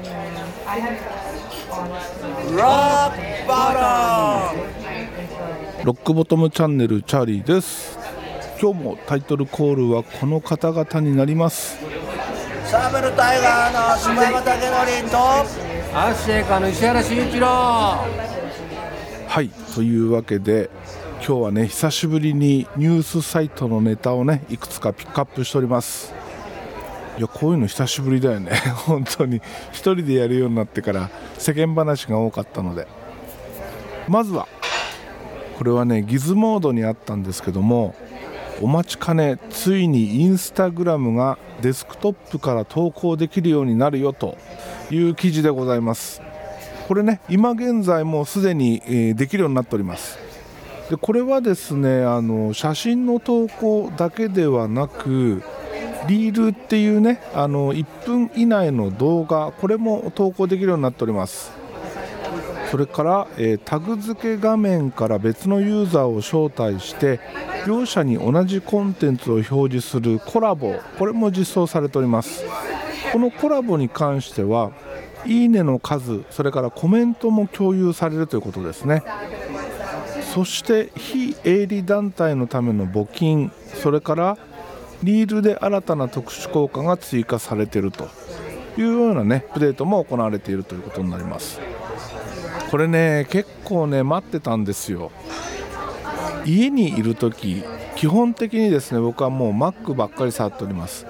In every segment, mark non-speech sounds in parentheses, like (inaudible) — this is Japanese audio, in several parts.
ロックボトムロックボトムチャンネルチャーリーです。今日もタイトルコールはこの方々になります。サーベルタイガーの柴山武則とアッシェイカーの石原慎一郎。はいというわけで今日はね久しぶりにニュースサイトのネタをねいくつかピックアップしておりますいやこういうの久しぶりだよね。(laughs) 本当に。1人でやるようになってから世間話が多かったので。まずはこれはねギズモードにあったんですけどもお待ちかねついにインスタグラムがデスクトップから投稿できるようになるよという記事でございます。これね今現在もうすでに、えー、できるようになっております。でこれはですねあの写真の投稿だけではなくリールっていうねあの1分以内の動画これも投稿できるようになっております。それから、えー、タグ付け画面から別のユーザーを招待して両者に同じコンテンツを表示するコラボこれも実装されております。このコラボに関してはいいねの数それからコメントも共有されるということですね。そして非営利団体のための募金それからリールで新たな特殊効果が追加されていると。いうようなねアップデートも行われているということになります。これね結構ね待ってたんですよ。家にいる時基本的にですね僕はもう Mac ばっかり触っております。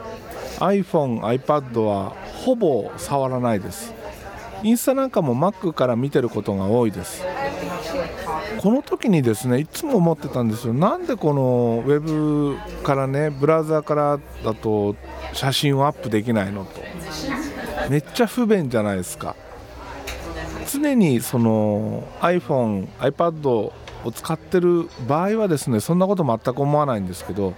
iPhone、iPad はほぼ触らないです。インスタなんかも Mac から見てることが多いです。この時にですねいつも思ってたんですよ。なんでこのウェブからねブラウザーからだと写真をアップできないのと。めっちゃ不便じゃないですか。常にその iPhone、iPad を使ってる場合はですねそんなこと全く思わないんですけど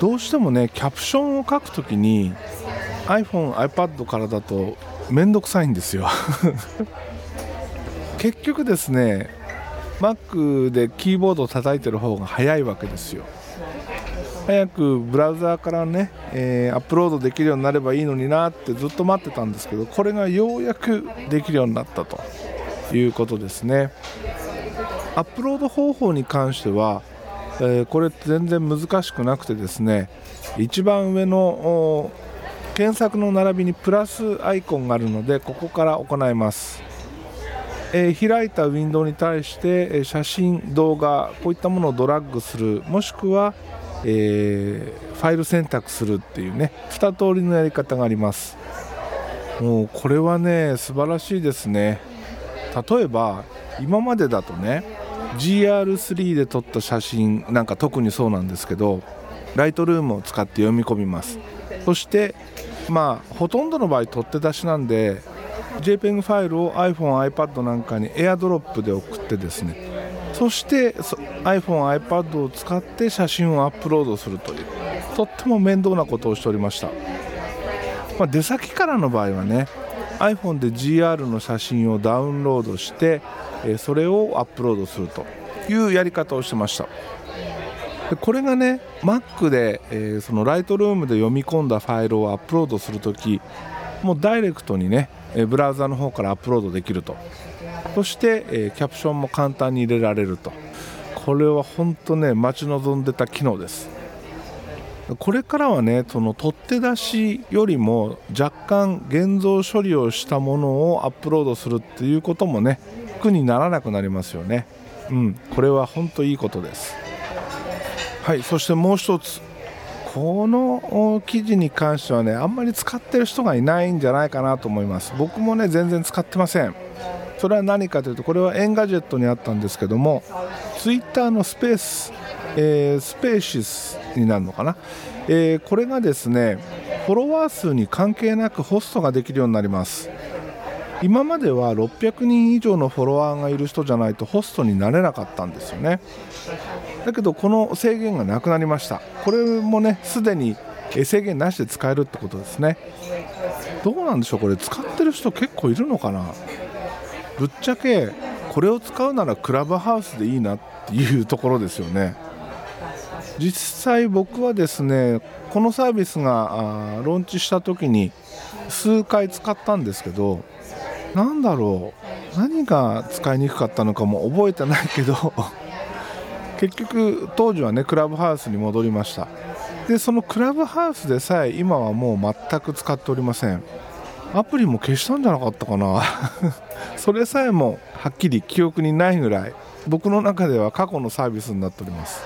どうしてもねキャプションを書くときに iPhone、iPad からだと面倒くさいんですよ。(laughs) 結局ですね Mac でキーボードを叩いてる方が早いわけですよ。早くブラウザーからね、えー、アップロードできるようになればいいのになってずっと待ってたんですけどこれがようやくできるようになったということですね。アップロード方法に関しては、えー、これ全然難しくなくてですね一番上の検索の並びにプラスアイコンがあるのでここから行います。えー、開いたウィンドウに対して、写真、動画こういったものをドラッグする。もしくは、えー、ファイル選択するっていうね。2通りのやり方があります。もうこれはね素晴らしいですね。例えば今までだとね GR3 で撮った写真なんか特にそうなんですけどライトルームを使って読み込みます。そしてまあほとんどの場合取って出しなんで JPEG ファイルを iPhone、iPad なんかに AirDrop で送ってですね。そして iPhone、iPad を使って写真をアップロードするという。とっても面倒なことをしておりました、まあ、出先からの場合はね iPhone で GR の写真をダウンロードしてそれをアップロードするというやり方をしてました。でこれがね Mac で、えー、そのライトルームで読み込んだファイルをアップロードするときもうダイレクトにねブラウザの方からアップロードできると。そして、えキャプションも簡単に入れられると。これは本当ね待ち望んでた機能です。これからはねその取っ手出しよりも若干現像処理をしたものをアップロードするっていうこともね苦にならなくなりますよね。うんこれは本当いいことです。はいそしてもう一つこの記事に関してはねあんまり使ってる人がいないんじゃないかなと思います。僕もね全然使ってません。それは何かというとこれは Engadget にあったんですけどもツイッターのスペース、えー、 Spaces になるのかな、えー、これがですねフォロワー数に関係なくホストができるようになります。今までは600人以上のフォロワーがいる人じゃないとホストになれなかったんですよね。だけどこの制限がなくなりました。これもねすでに制限なしで使えるってことですね。どうなんでしょうこれ。使ってる人結構いるのかな。ぶっちゃけこれを使うならクラブハウスでいいなっていうところですよね。実際僕はですねこのサービスがローンチした時に数回使ったんですけどなんだろう。何が使いにくかったのかも覚えてないけど結局当時はねクラブハウスに戻りました。でそのクラブハウスでさえ今はもう全く使っておりません。アプリも消したんじゃなかったかな。(laughs) それさえもはっきり記憶にないぐらい僕の中では過去のサービスになっております。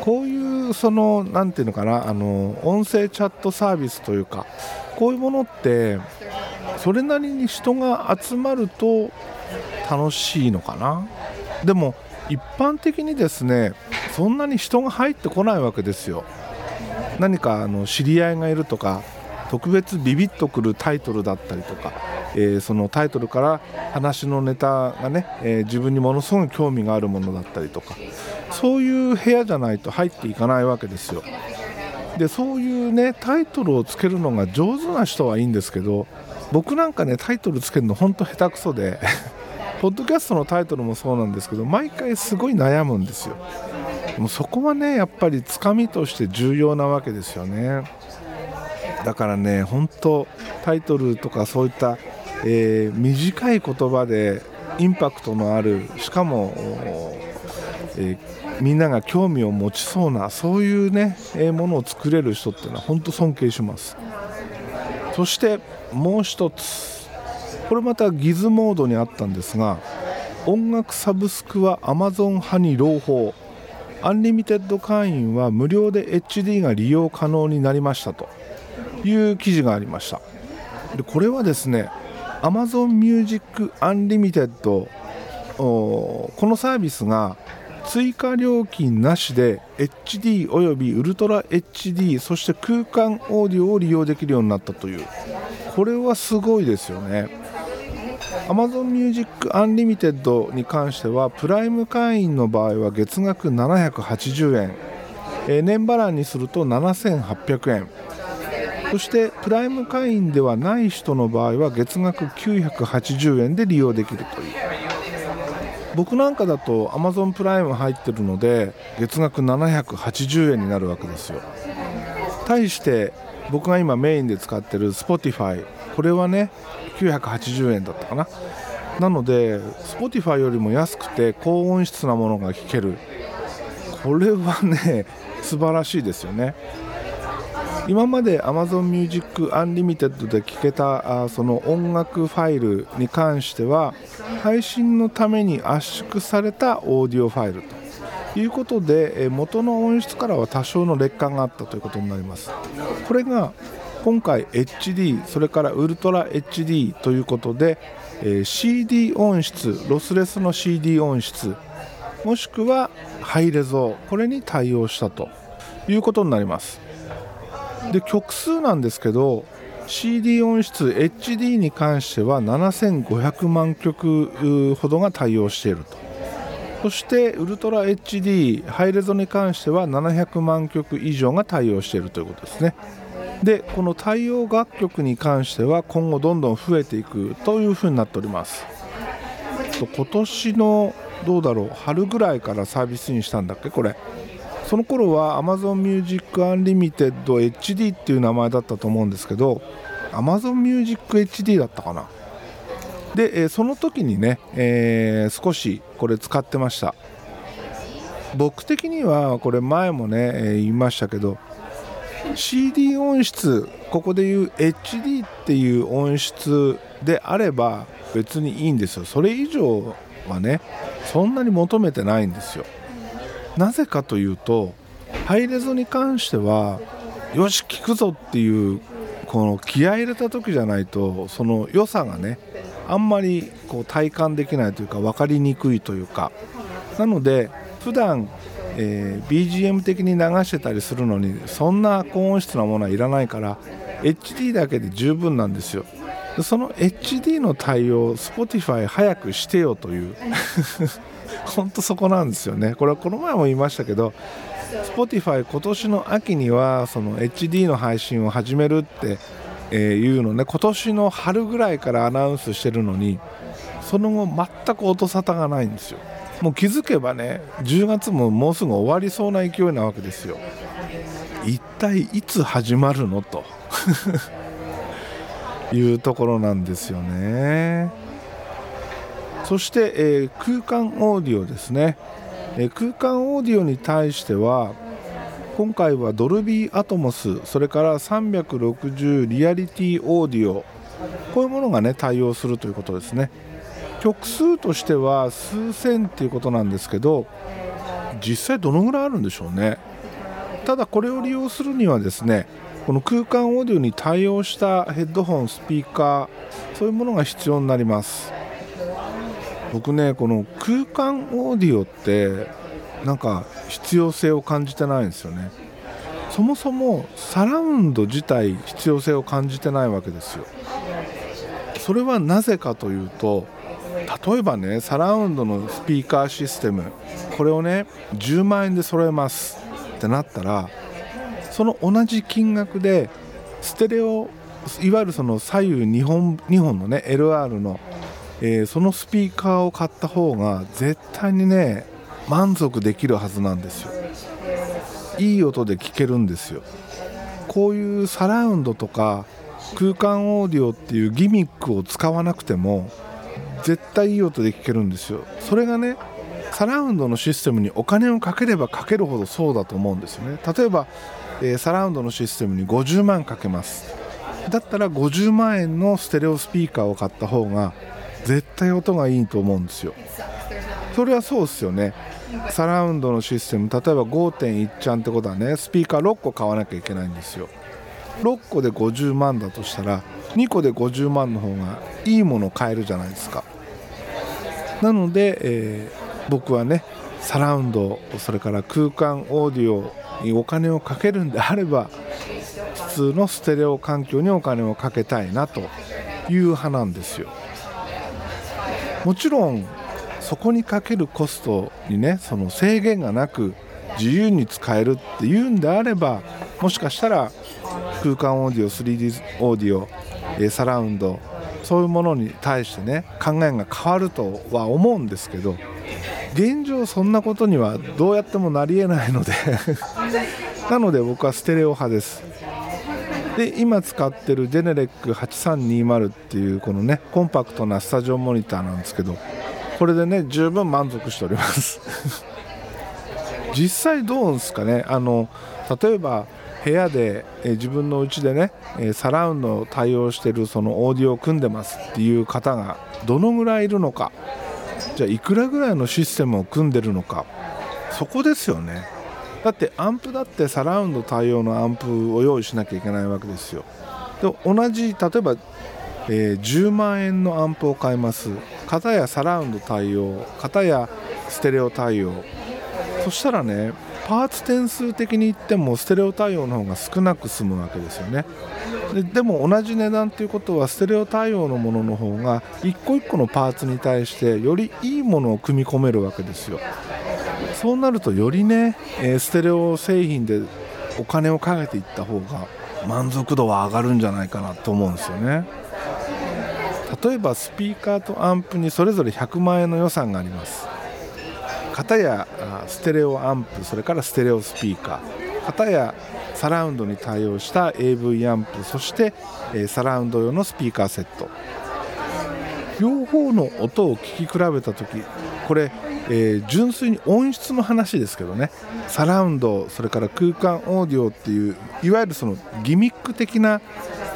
こういうその何ていうのかなあの音声チャットサービスというかこういうものってそれなりに人が集まると楽しいのかな。でも一般的にですねそんなに人が入ってこないわけですよ。何かあの知り合いがいるとか特別ビビッとくるタイトルだったりとか、えー、そのタイトルから話のネタがね、えー、自分にものすごい興味があるものだったりとかそういう部屋じゃないと入っていかないわけですよ。でそういうねタイトルをつけるのが上手な人はいいんですけど僕なんかねタイトルつけるのほんと下手くそでポッドキャストのタイトルもそうなんですけど毎回すごい悩むんですよ。でもそこはねやっぱりつかみとして重要なわけですよね。だからね本当タイトルとかそういった、えー、短い言葉でインパクトのあるしかも、えー、みんなが興味を持ちそうなそういうね、えー、ものを作れる人っていうのは本当尊敬します。そしてもう一つ。これまた Gizmodo にあったんですが音楽サブスクは Amazon 派に朗報。 Unlimited 会員は無料で HD が利用可能になりましたと。いう記事がありました。でこれはですね Amazon Music Unlimited このサービスが追加料金なしで HD およびウルトラ HD そして空間オーディオを利用できるようになったという。これはすごいですよね。Amazon Music Unlimited に関してはプライム会員の場合は月額780円、え年払いにすると7800円。そしてプライム会員ではない人の場合は月額980円で利用できるという。僕なんかだと Amazon プライム入ってるので月額780円になるわけですよ。対して僕が今メインで使ってる Spotify これはね980円だったかな。なので Spotify よりも安くて高音質なものが聴ける。これはね素晴らしいですよね。今まで Amazon Music Unlimited で聴けたあその音楽ファイルに関しては配信のために圧縮されたオーディオファイルということで元の音質からは多少の劣化があったということになります。これが今回 HD それからウルトラ HD ということで、え CD 音質ロスレスの CD 音質もしくはハイレゾこれに対応したということになります。で曲数なんですけど CD 音質 HD に関しては7500万曲ほどが対応していると。そしてウルトラ HD ハイレゾに関しては700万曲以上が対応しているということですね。でこの対応楽曲に関しては今後どんどん増えていくというふうになっております。今年のどうだろう春ぐらいからサービスにしたんだっけこれ。その頃は Amazon Music Unlimited HD っていう名前だったと思うんですけど Amazon Music HD だったかな。で、えその時にね、えー、少しこれ使ってました。僕的にはこれ前もね、え言いましたけど CD 音質ここでいう HD っていう音質であれば別にいいんですよ。それ以上はねそんなに求めてないんですよ。なぜかというとハイレゾに関してはよし聞くぞっていうこの気合入れた時じゃないとその良さがねあんまりこう体感できないというか分かりにくいというか。なので普段えー、BGM 的に流してたりするのにそんな高音質なものはいらないから HD だけで十分なんですよ。その HD の対応 Spotify 早くしてよという (laughs) 本当そこなんですよね。これはこの前も言いましたけど Spotify 今年の秋にはその HD の配信を始めるっていうのね。今年の春ぐらいからアナウンスしてるのにその後全く音沙汰がないんですよ。もう気づけばね10月ももうすぐ終わりそうな勢いなわけですよ。一体いつ始まるの？と。(laughs) いうところなんですよね。そして、えー、空間オーディオですね、えー、空間オーディオに対しては今回はドルビーアトモスそれから360リアリティオーディオこういうものがね対応するということですね。曲数としては数千っていうことなんですけど実際どのぐらいあるんでしょうね。ただこれを利用するにはですねこの空間オーディオに対応したヘッドホンスピーカーそういうものが必要になります。僕ねこの空間オーディオってなんか必要性を感じてないんですよね。そもそもサラウンド自体必要性を感じてないわけですよ。それはなぜかというと例えばねサラウンドのスピーカーシステムこれをね10万円で揃えますってなったらその同じ金額でステレオいわゆるその左右2本 ,2 本のね LR の、えー、そのスピーカーを買った方が絶対にね満足できるはずなんですよ。いい音で聞けるんですよ。こういうサラウンドとか空間オーディオっていうギミックを使わなくても絶対いい音で聞けるんですよ。それがねサラウンドのシステムにお金をかければかけるほどそうだと思うんですよね。例えば、えー、サラウンドのシステムに50万かけます。だったら50万円のステレオスピーカーを買った方が絶対音がいいと思うんですよ。それはそうですよね。サラウンドのシステム例えば5.1ちゃんってことはねスピーカー6個買わなきゃいけないんですよ。6個で50万だとしたら2個で50万の方がいいものを買えるじゃないですか。なので、えー、僕はねサラウンドそれから空間オーディオにお金をかけるんであれば普通のステレオ環境にお金をかけたいなという派なんですよ。もちろんそこにかけるコストにねその制限がなく自由に使えるっていうんであればもしかしたら空間オーディオ 3D オーディオサラウンド。そういうものに対してね考えが変わるとは思うんですけど現状そんなことにはどうやってもなりえないので (laughs) なので僕はステレオ派です。で今使ってるジェネレック8320っていうこのねコンパクトなスタジオモニターなんですけどこれでね十分満足しております。(laughs) 実際どうですかね？あの例えば部屋で、え自分の家でね、えサラウンド対応してるそのオーディオを組んでますっていう方がどのぐらいいるのか？じゃあいくらぐらいのシステムを組んでるのか？そこですよね。だってアンプだってサラウンド対応のアンプを用意しなきゃいけないわけですよ。で同じ例えば、えー、10万円のアンプを買います。片やサラウンド対応片やステレオ対応。そしたらねパーツ点数的に言ってもステレオ対応の方が少なく済むわけですよね。ででも同じ値段ということはステレオ対応のものの方が一個一個のパーツに対してよりいいものを組み込めるわけですよ。そうなるとよりね、え、ステレオ製品でお金をかけていった方が満足度は上がるんじゃないかなと思うんですよね。例えばスピーカーとアンプにそれぞれ100万円の予算があります。片やステレオアンプそれからステレオスピーカー片やサラウンドに対応した AV アンプそして、サラウンド用のスピーカーセット。両方の音を聞き比べた時これ、えー、純粋に音質の話ですけどね。サラウンドそれから空間オーディオっていういわゆるそのギミック的な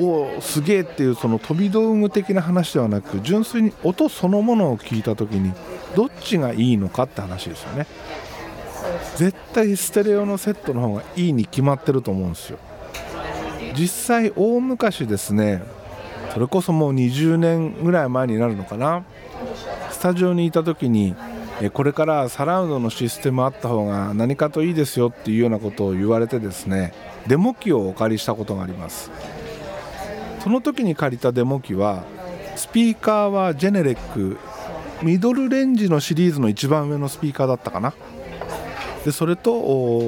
おすげえっていうその飛び道具的な話ではなく純粋に音そのものを聞いた時にどっちがいいのかって話ですよね。絶対ステレオのセットの方がいいに決まってると思うんですよ。実際大昔ですねそれこそもう20年ぐらい前になるのかな。スタジオにいた時にこれからサラウンドのシステムあった方が何かといいですよっていうようなことを言われてですねデモ機をお借りしたことがあります。その時に借りたデモ機はスピーカーはジェネレックミドルレンジのシリーズの一番上のスピーカーだったかな。でそれと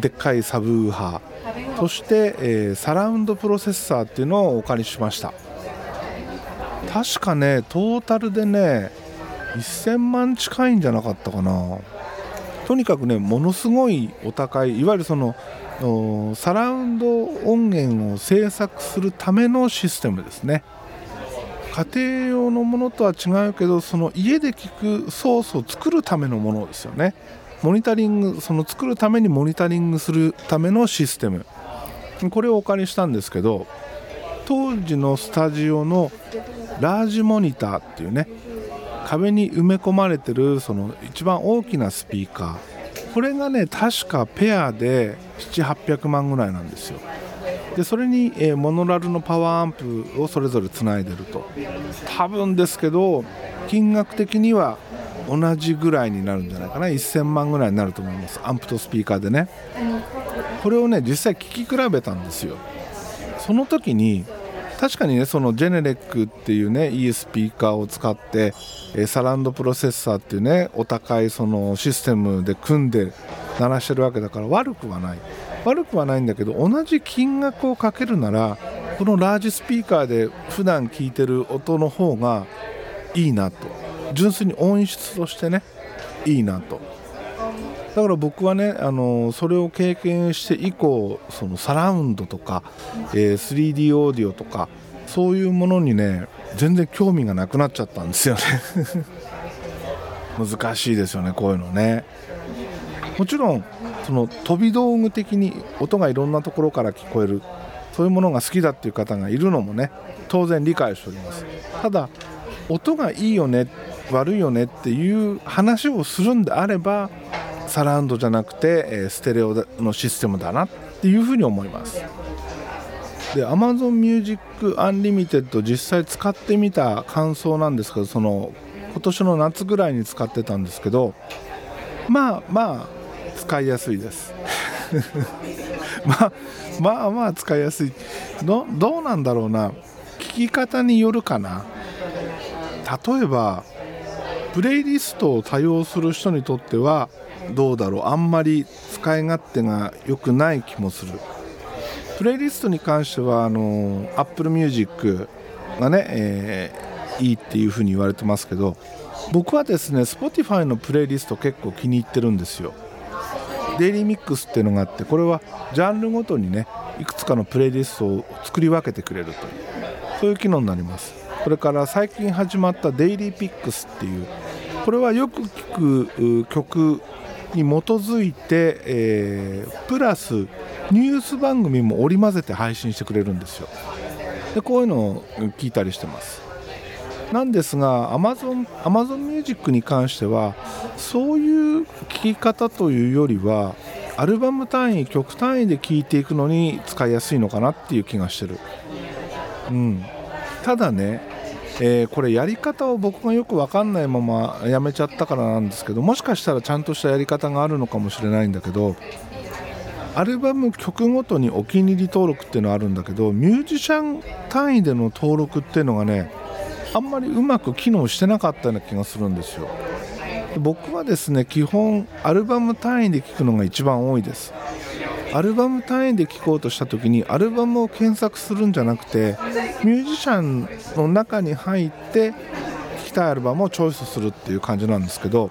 でっかいサブウーハー。そして、えー、サラウンドプロセッサーっていうのをお借りしました。確かねトータルでね1000万近いんじゃなかったかな。とにかくねものすごいお高い。いわゆるその、サラウンド音源を制作するためのシステムですね。家庭用のものとは違うけどその家で聞くソースを作るためのものですよね。モニタリングその作るためにモニタリングするためのシステム。これをお借りしたんですけど当時のスタジオのラージモニターっていうね壁に埋め込まれてるその一番大きなスピーカー。これがね確かペアで7800万ぐらいなんですよ。でそれに、えー、モノラルのパワーアンプをそれぞれつないでると。多分ですけど金額的には同じぐらいになるんじゃないかな。1000万ぐらいになると思います。アンプとスピーカーでね。これをね実際聴き比べたんですよ。その時に確かにねそのジェネレックっていうねいいスピーカーを使ってえサランドプロセッサーっていうねお高いそのシステムで組んで鳴らしてるわけだから悪くはない。悪くはないんだけど同じ金額をかけるならこのラージスピーカーで普段聞いてる音の方がいいなと。純粋に音質としてねいいなと。だから僕はねあのそれを経験して以降そのサラウンドとか、えー、3D オーディオとかそういうものにね全然興味がなくなっちゃったんですよね。(laughs) 難しいですよねこういうのね。もちろんその飛び道具的に音がいろんなところから聞こえるそういうものが好きだっていう方がいるのもね当然理解しております。ただ音がいいよね悪いよねっていう話をするんであればサラウンドじゃなくて、えステレオのシステムだなっていうふうに思います。で Amazon Music Unlimited 実際使ってみた感想なんですけどその今年の夏ぐらいに使ってたんですけどまあまあ使いやすいです。(laughs) まあまあまあ使いやすい。どどうなんだろうな。聞き方によるかな。例えばプレイリストを多用する人にとってはどうだろう。あんまり使い勝手が良くない気もする。プレイリストに関してはあの Apple Music がね、えー、いいっていう風に言われてますけど僕はですね Spotify のプレイリスト結構気に入ってるんですよ。デイリーミックスっていうのがあってこれはジャンルごとにねいくつかのプレイリストを作り分けてくれるというそういう機能になります。それから最近始まったデイリーピックスっていうこれはよく聞く曲に基づいて、えー、プラスニュース番組も織り交ぜて配信してくれるんですよ。でこういうのを聞いたりしてます。なんですが Amazon, Amazon Music に関してはそういう聴き方というよりはアルバム単位曲単位で聴いていくのに使いやすいのかなっていう気がしてる、うん、ただね、えー、これやり方を僕がよく分かんないままやめちゃったからなんですけどもしかしたらちゃんとしたやり方があるのかもしれないんだけどアルバム曲ごとにお気に入り登録っていうのはあるんだけどミュージシャン単位での登録っていうのがねあんまりうまく機能してなかったような気がするんですよ。僕はですね基本アルバム単位で聴くのが一番多いです。アルバム単位で聴こうとした時にアルバムを検索するんじゃなくてミュージシャンの中に入って聴きたいアルバムをチョイスするっていう感じなんですけど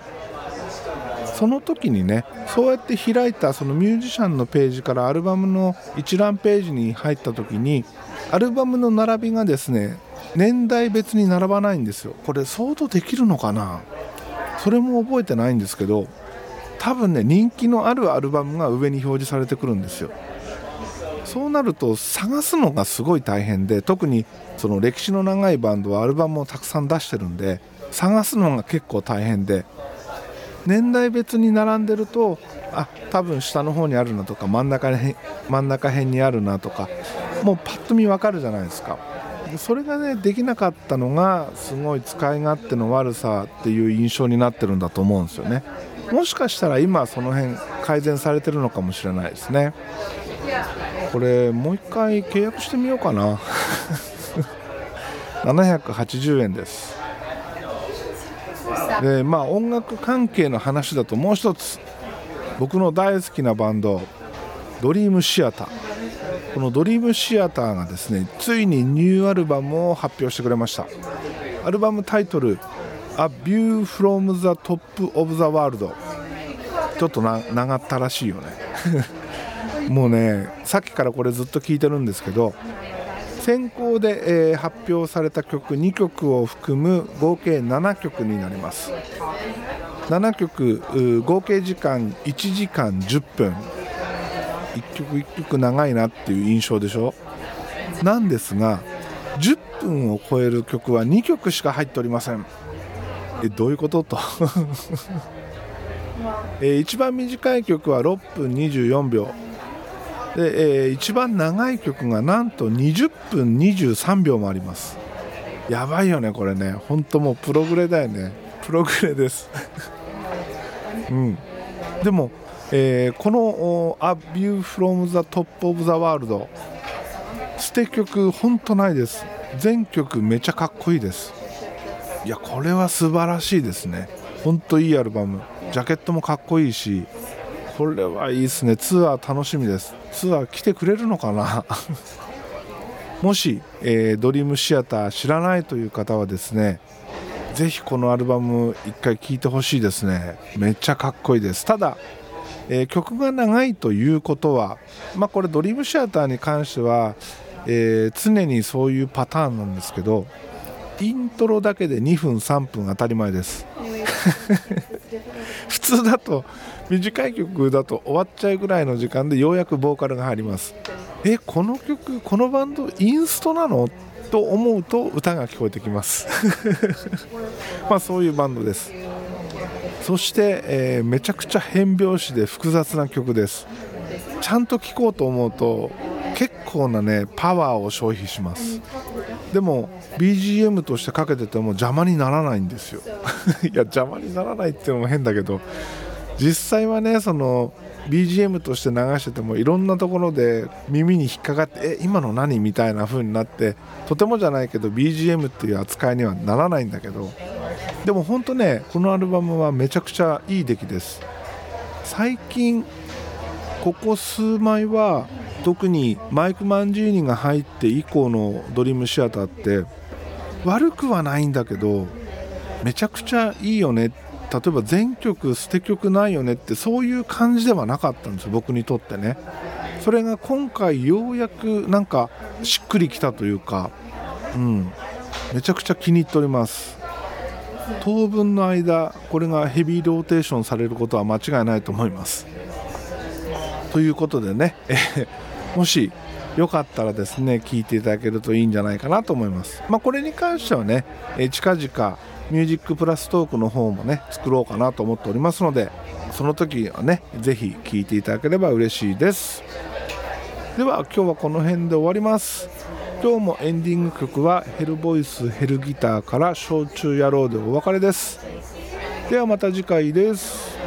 その時にねそうやって開いたそのミュージシャンのページからアルバムの一覧ページに入った時にアルバムの並びがですね年代別に並ばないんですよ。これ相当できるのかな？それも覚えてないんですけど多分ね人気のあるアルバムが上に表示されてくるんですよ。そうなると探すのがすごい大変で特にその歴史の長いバンドはアルバムをたくさん出してるんで探すのが結構大変で年代別に並んでるとあ多分下の方にあるなとか真ん中真ん中辺にあるなとかもうパッと見分かるじゃないですか。それがねできなかったのがすごい使い勝手の悪さっていう印象になってるんだと思うんですよね。もしかしたら今その辺改善されてるのかもしれないですね。これもう一回契約してみようかな。(laughs) 780円です。でまあ音楽関係の話だともう一つ。僕の大好きなバンドドリームシアター。このドリームシアターがですねついにニューアルバムを発表してくれました。アルバムタイトル「A View from the Top of the World」ちょっとな長ったらしいよね。(laughs) もうねさっきからこれずっと聞いてるんですけど先行で、えー発表された曲2曲を含む合計7曲になります。7曲合計時間1時間10分。1曲1曲長いなっていう印象でしょ？なんですが10分を超える曲は2曲しか入っておりません。えどういうこと？と。(laughs) え一番短い曲は6分24秒。で、えー一番長い曲がなんと20分23秒もあります。やばいよねこれね。本当もうプログレだよね。プログレです。(laughs) うん。でも、えーこの「A View from the Top of the World」捨て曲ほんとないです。全曲めちゃかっこいいです。いやこれは素晴らしいですね。ほんといいアルバム。ジャケットもかっこいいしこれはいいですね。ツアー楽しみです。ツアー来てくれるのかな？(laughs) もし、えードリームシアター知らないという方はですねぜひこのアルバム一回聴いてほしいですね。めっちゃかっこいいです。ただ、えー曲が長いということはまあこれドリームシアターに関しては、えー常にそういうパターンなんですけどイントロだけで2分3分当たり前です。普通だと短い曲だと終わっちゃうぐらいの時間でようやくボーカルが入ります。えこの曲このバンドインストなの？と思うと歌が聞こえてきます。(laughs) まあそういうバンドですそして、えーめちゃくちゃ変拍子で複雑な曲です。ちゃんと聴こうと思うと結構なねパワーを消費します。でも BGM としてかけてても邪魔にならないんですよ。(laughs) いや邪魔にならないっていうのも変だけど実際はねその BGM として流しててもいろんなところで耳に引っかかってえ今の何？みたいな風になってとてもじゃないけど BGM っていう扱いにはならないんだけどでも本当ねこのアルバムはめちゃくちゃいい出来です。最近ここ数枚は特にマイク・マンジーニが入って以降のドリームシアターって悪くはないんだけどめちゃくちゃいいよね。例えば全曲捨て曲ないよねってそういう感じではなかったんですよ僕にとってね。それが今回ようやくなんかしっくりきたというかうん。めちゃくちゃ気に入っております。当分の間これがヘビーローテーションされることは間違いないと思います。ということでね、え (laughs) もしよかったらですね聞いていただけるといいんじゃないかなと思います。まあこれに関してはね、え近々ミュージックプラストークの方もね作ろうかなと思っておりますのでその時はねぜひ聞いていただければ嬉しいです。では今日はこの辺で終わります。今日もエンディング曲はヘルボイスヘルギターから焼酎野郎でお別れです。ではまた次回です。